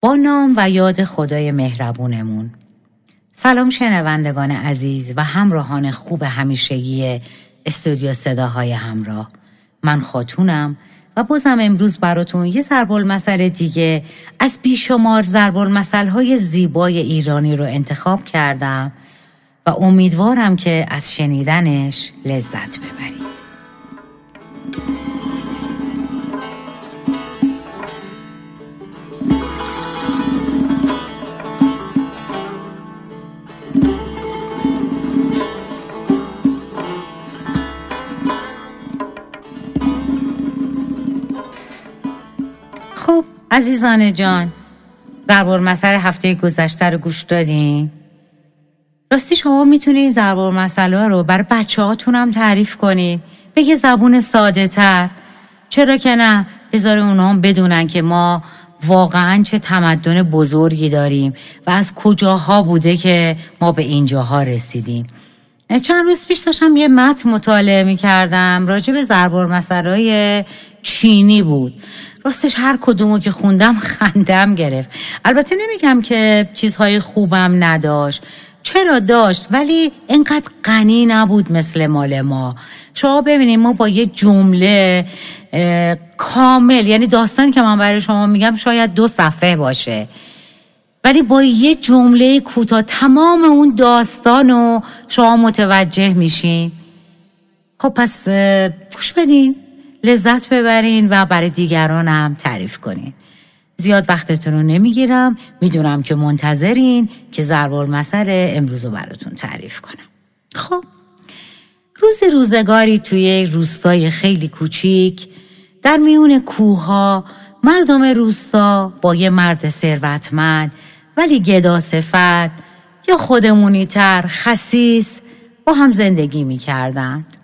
با نام و یاد خدای مهربونمون. سلام شنوندگان عزیز و همراهان خوب همیشگی استودیو صداهای همراه. من خاتونم و بازم امروز براتون یه ضرب مسئله دیگه از بیشمار ضرب های زیبای ایرانی رو انتخاب کردم و امیدوارم که از شنیدنش لذت ببرید. عزیزان جان ضرب مسئله هفته گذشته رو گوش دادین؟ راستی شما می‌تونید ضرب مسئله رو برای بچه هاتون تعریف کنید بگه زبون ساده تر. چرا که نه؟ بذار اونا هم بدونن که ما واقعا چه تمدن بزرگی داریم و از کجاها بوده که ما به اینجاها رسیدیم. چند روز پیش داشتم یه متن مطالعه می کردم راجع به ضرب مسئله چینی بود. راستش هر کدومو که خوندم خندم گرفت. البته نمیگم که چیزهای خوبم نداشت. چرا داشت؟ ولی انقدر غنی نبود مثل مال ما. شما ببینید ما با یه جمله کامل یعنی داستانی که من برای شما میگم شاید دو صفحه باشه. ولی با یه جمله کوتاه تمام اون داستان رو شما متوجه میشین. خب پس گوش بدین. لذت ببرین و برای دیگران هم تعریف کنین. زیاد وقتتون رو نمی‌گیرم. می‌دونم که منتظرین که ضرب المثل امروز رو براتون تعریف کنم. خب روز روزگاری توی روستای خیلی کوچیک در میون کوها مردم روستا با یه مرد ثروتمند ولی گدا صفت یا خودمونی تر خسیس با هم زندگی می‌کردند.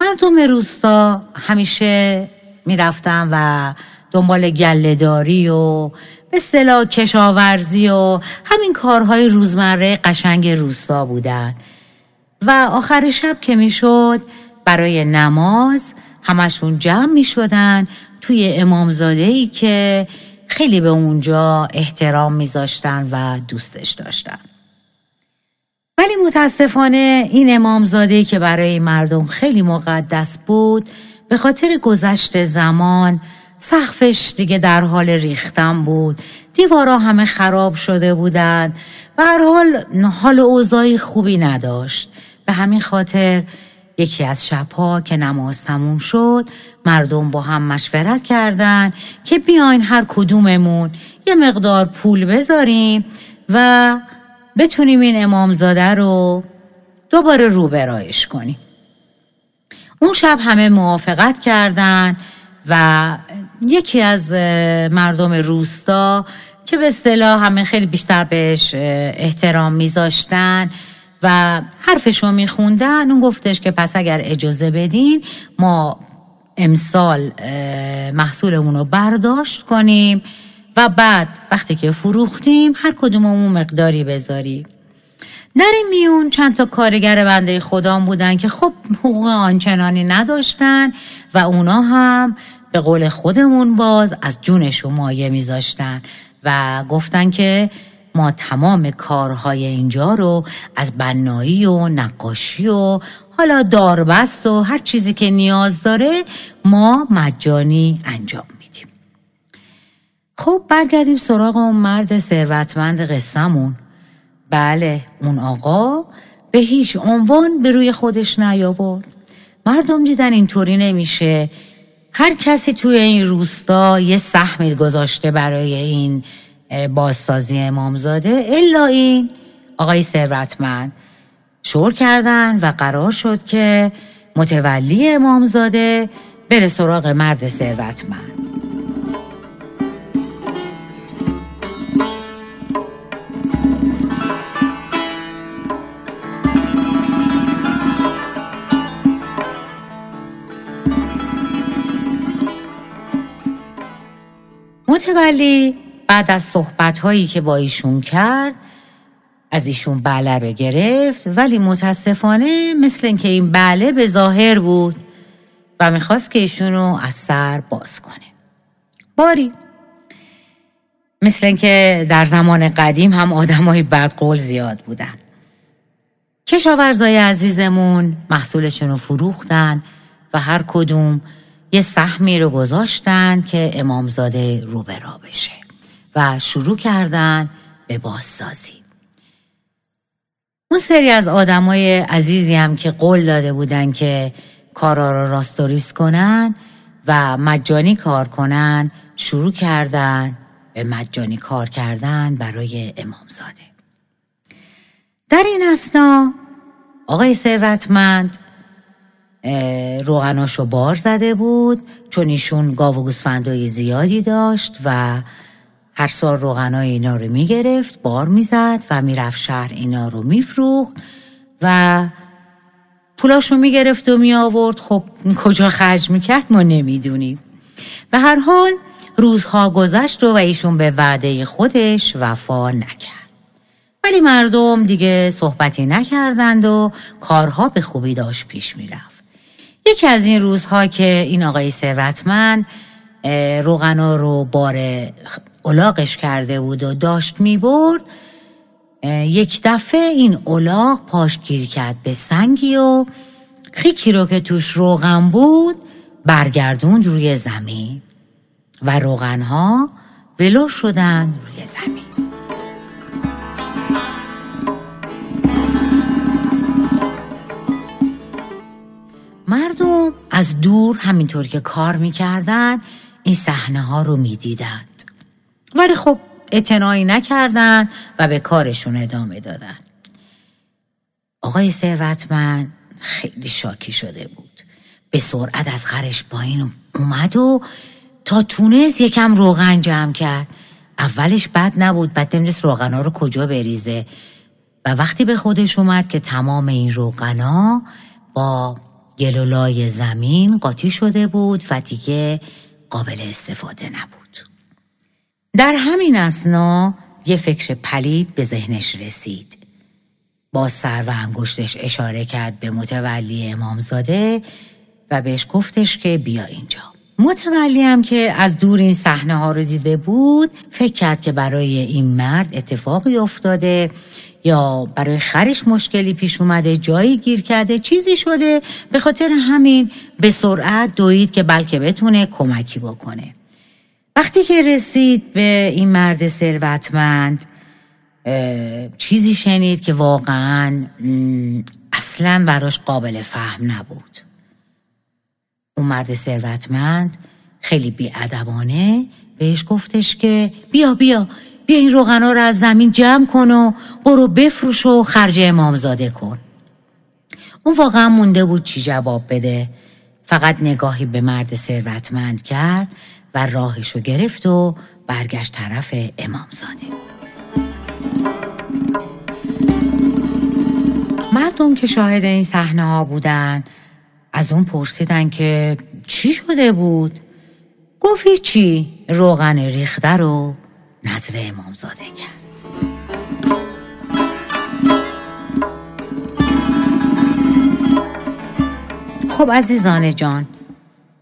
مردم روستا همیشه می‌رفتن و دنبال گلهداری و به اصطلاح کشاورزی و همین کارهای روزمره قشنگ روستا بودن. و آخر شب که می‌شد برای نماز همشون جمع می شدن توی امامزاده ای که خیلی به اونجا احترام میذاشتن و دوستش داشتن. ولی متاسفانه این امامزاده که برای مردم خیلی مقدس بود به خاطر گذشت زمان سقفش دیگه در حال ریختن بود. دیوارا همه خراب شده بودند. و هر حال حال اوضاعی خوبی نداشت. به همین خاطر یکی از شبها که نماز تموم شد مردم با هم مشورت کردند که بیاین هر کدوممون یه مقدار پول بذاریم و بتونیم این امامزاده رو دوباره رو برایش کنیم. اون شب همه موافقت کردند و یکی از مردم روستا که به اصطلاح همه خیلی بیشتر بهش احترام میذاشتن و حرفشو میخوندن. اون گفتش که پس اگر اجازه بدین ما امسال محصولمون رو برداشت کنیم. و بعد وقتی که فروختیم هر کدوممون مقداری بذاریم. در این میون چند تا کارگر بنده خودم بودن که خب حقوق آنچنانی نداشتن و اونا هم به قول خودمون باز از جونش مایه میذاشتن و گفتن که ما تمام کارهای اینجا رو از بنایی و نقاشی و حالا داربست و هر چیزی که نیاز داره ما مجانی انجام خب برگردیم سراغ اون مرد ثروتمند قصهمون. بله اون آقا به هیچ عنوان به روی خودش نیاورد. مردم دیدن اینطوری نمیشه. هر کسی توی این روستا یه سهمی گذاشته برای این بازسازی امامزاده الا این آقای ثروتمند. شور کردن و قرار شد که متولی امامزاده بره سراغ مرد ثروتمند. متولی بعد از صحبت هایی که با ایشون کرد از ایشون بله رو گرفت ولی متاسفانه مثل اینکه این بله به ظاهر بود و می‌خواست که ایشون رو از سر باز کنه. باری. مثل اینکه در زمان قدیم هم آدمای بدقول زیاد بودن. کشاورزای عزیزمون محصولشون رو فروختن و هر کدوم یه سهمی رو گذاشتن که امامزاده رو برا بشه و شروع کردن به بازسازی. اون سری از آدمای عزیزی هم که قول داده بودن که کارا رو راستوریس کنن و مجانی کار کنن شروع کردن به مجانی کار کردن برای امامزاده. در این اسنا آقای ثروتمند روغناشو بار زده بود چون ایشون گاو و گوسفندای زیادی داشت و هر سال روغنای اینا رو می‌گرفت بار می‌زد و می‌رفت شهر اینا رو میفروخت و پولاشو می‌گرفت و می آورد خب کجا خرج می‌کرد ما نمی‌دونیم. به هر حال روزها گذشت و, و ایشون به وعده خودش وفا نکرد. ولی مردم دیگه صحبتی نکردند و کارها به خوبی داشت پیش می‌رفت. یکی از این روزها که این آقای ثروتمند روغنا رو بار اولاغش کرده بود و داشت می‌برد یک دفعه این اولاغ پاش گیر کرد به سنگی و خیکی رو که توش روغن بود برگردوند روی زمین و روغنها ولو شدن روی زمین. از دور همینطور که کار می‌کردن این صحنه ها رو می‌دیدند. ولی خب اعتنایی نکردن و به کارشون ادامه دادن. آقای ثروتمند خیلی شاکی شده بود. به سرعت از غرش پایین اومد و تا تونست یکم روغن جمع کرد. اولش بد نبود بعد نمی‌دونست روغنا رو کجا بریزه. و وقتی به خودش اومد که تمام این روغنا با گلولای زمین قاطی شده بود و دیگه قابل استفاده نبود. در همین اسنا یه فکر پلید به ذهنش رسید. با سر و انگشتش اشاره کرد به متولی امامزاده و بهش گفتش که بیا اینجا. متولی هم که از دور این صحنه ها رو دیده بود فکر کرد که برای این مرد اتفاقی افتاده یا برای خرش مشکلی پیش اومده جایی گیر کرده چیزی شده. به خاطر همین به سرعت دوید که بلکه بتونه کمکی بکنه. وقتی که رسید به این مرد ثروتمند چیزی شنید که واقعا اصلا براش قابل فهم نبود. اون مرد ثروتمند خیلی بیادبانه بهش گفتش که بیا بیا بیا این روغنا رو از زمین جمع کن و برو بفروش و خرج امامزاده کن. اون واقعا مونده بود چی جواب بده. فقط نگاهی به مرد ثروتمند کرد و راهشو گرفت و برگشت طرف امامزاده. مردم که شاهد این صحنه ها بودن از اون پرسیدن که چی شده بود؟ گفت چی روغن ریخته رو نظر امامزاده کرد. خب عزیزان جان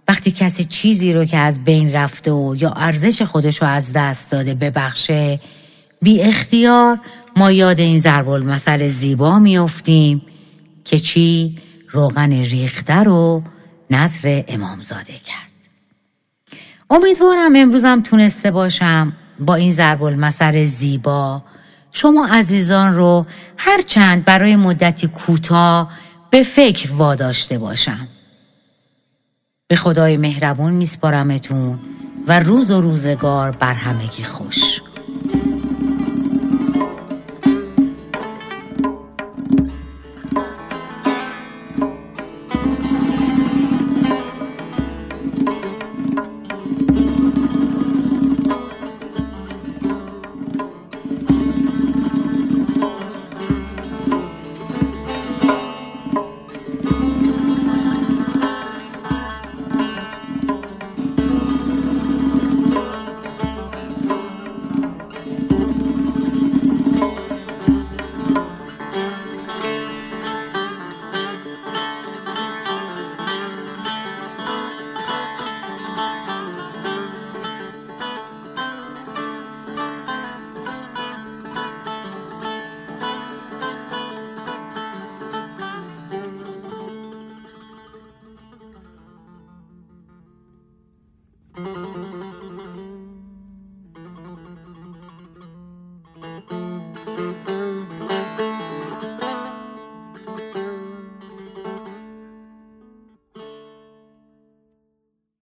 وقتی کسی چیزی رو که از بین رفته و یا ارزش خودش رو از دست داده ببخشه بی اختیار ما یاد این ضرب المثل زیبا میافتیم که چی؟ روغن ریخته رو نظر امامزاده کرد. امیدوارم امروزم تونسته باشم با این ضرب المثل زیبا شما عزیزان رو هرچند برای مدتی کوتاه به فکر واداشته باشم. به خدای مهربون میسپارمتون و روز و روزگار بر همگی خوش.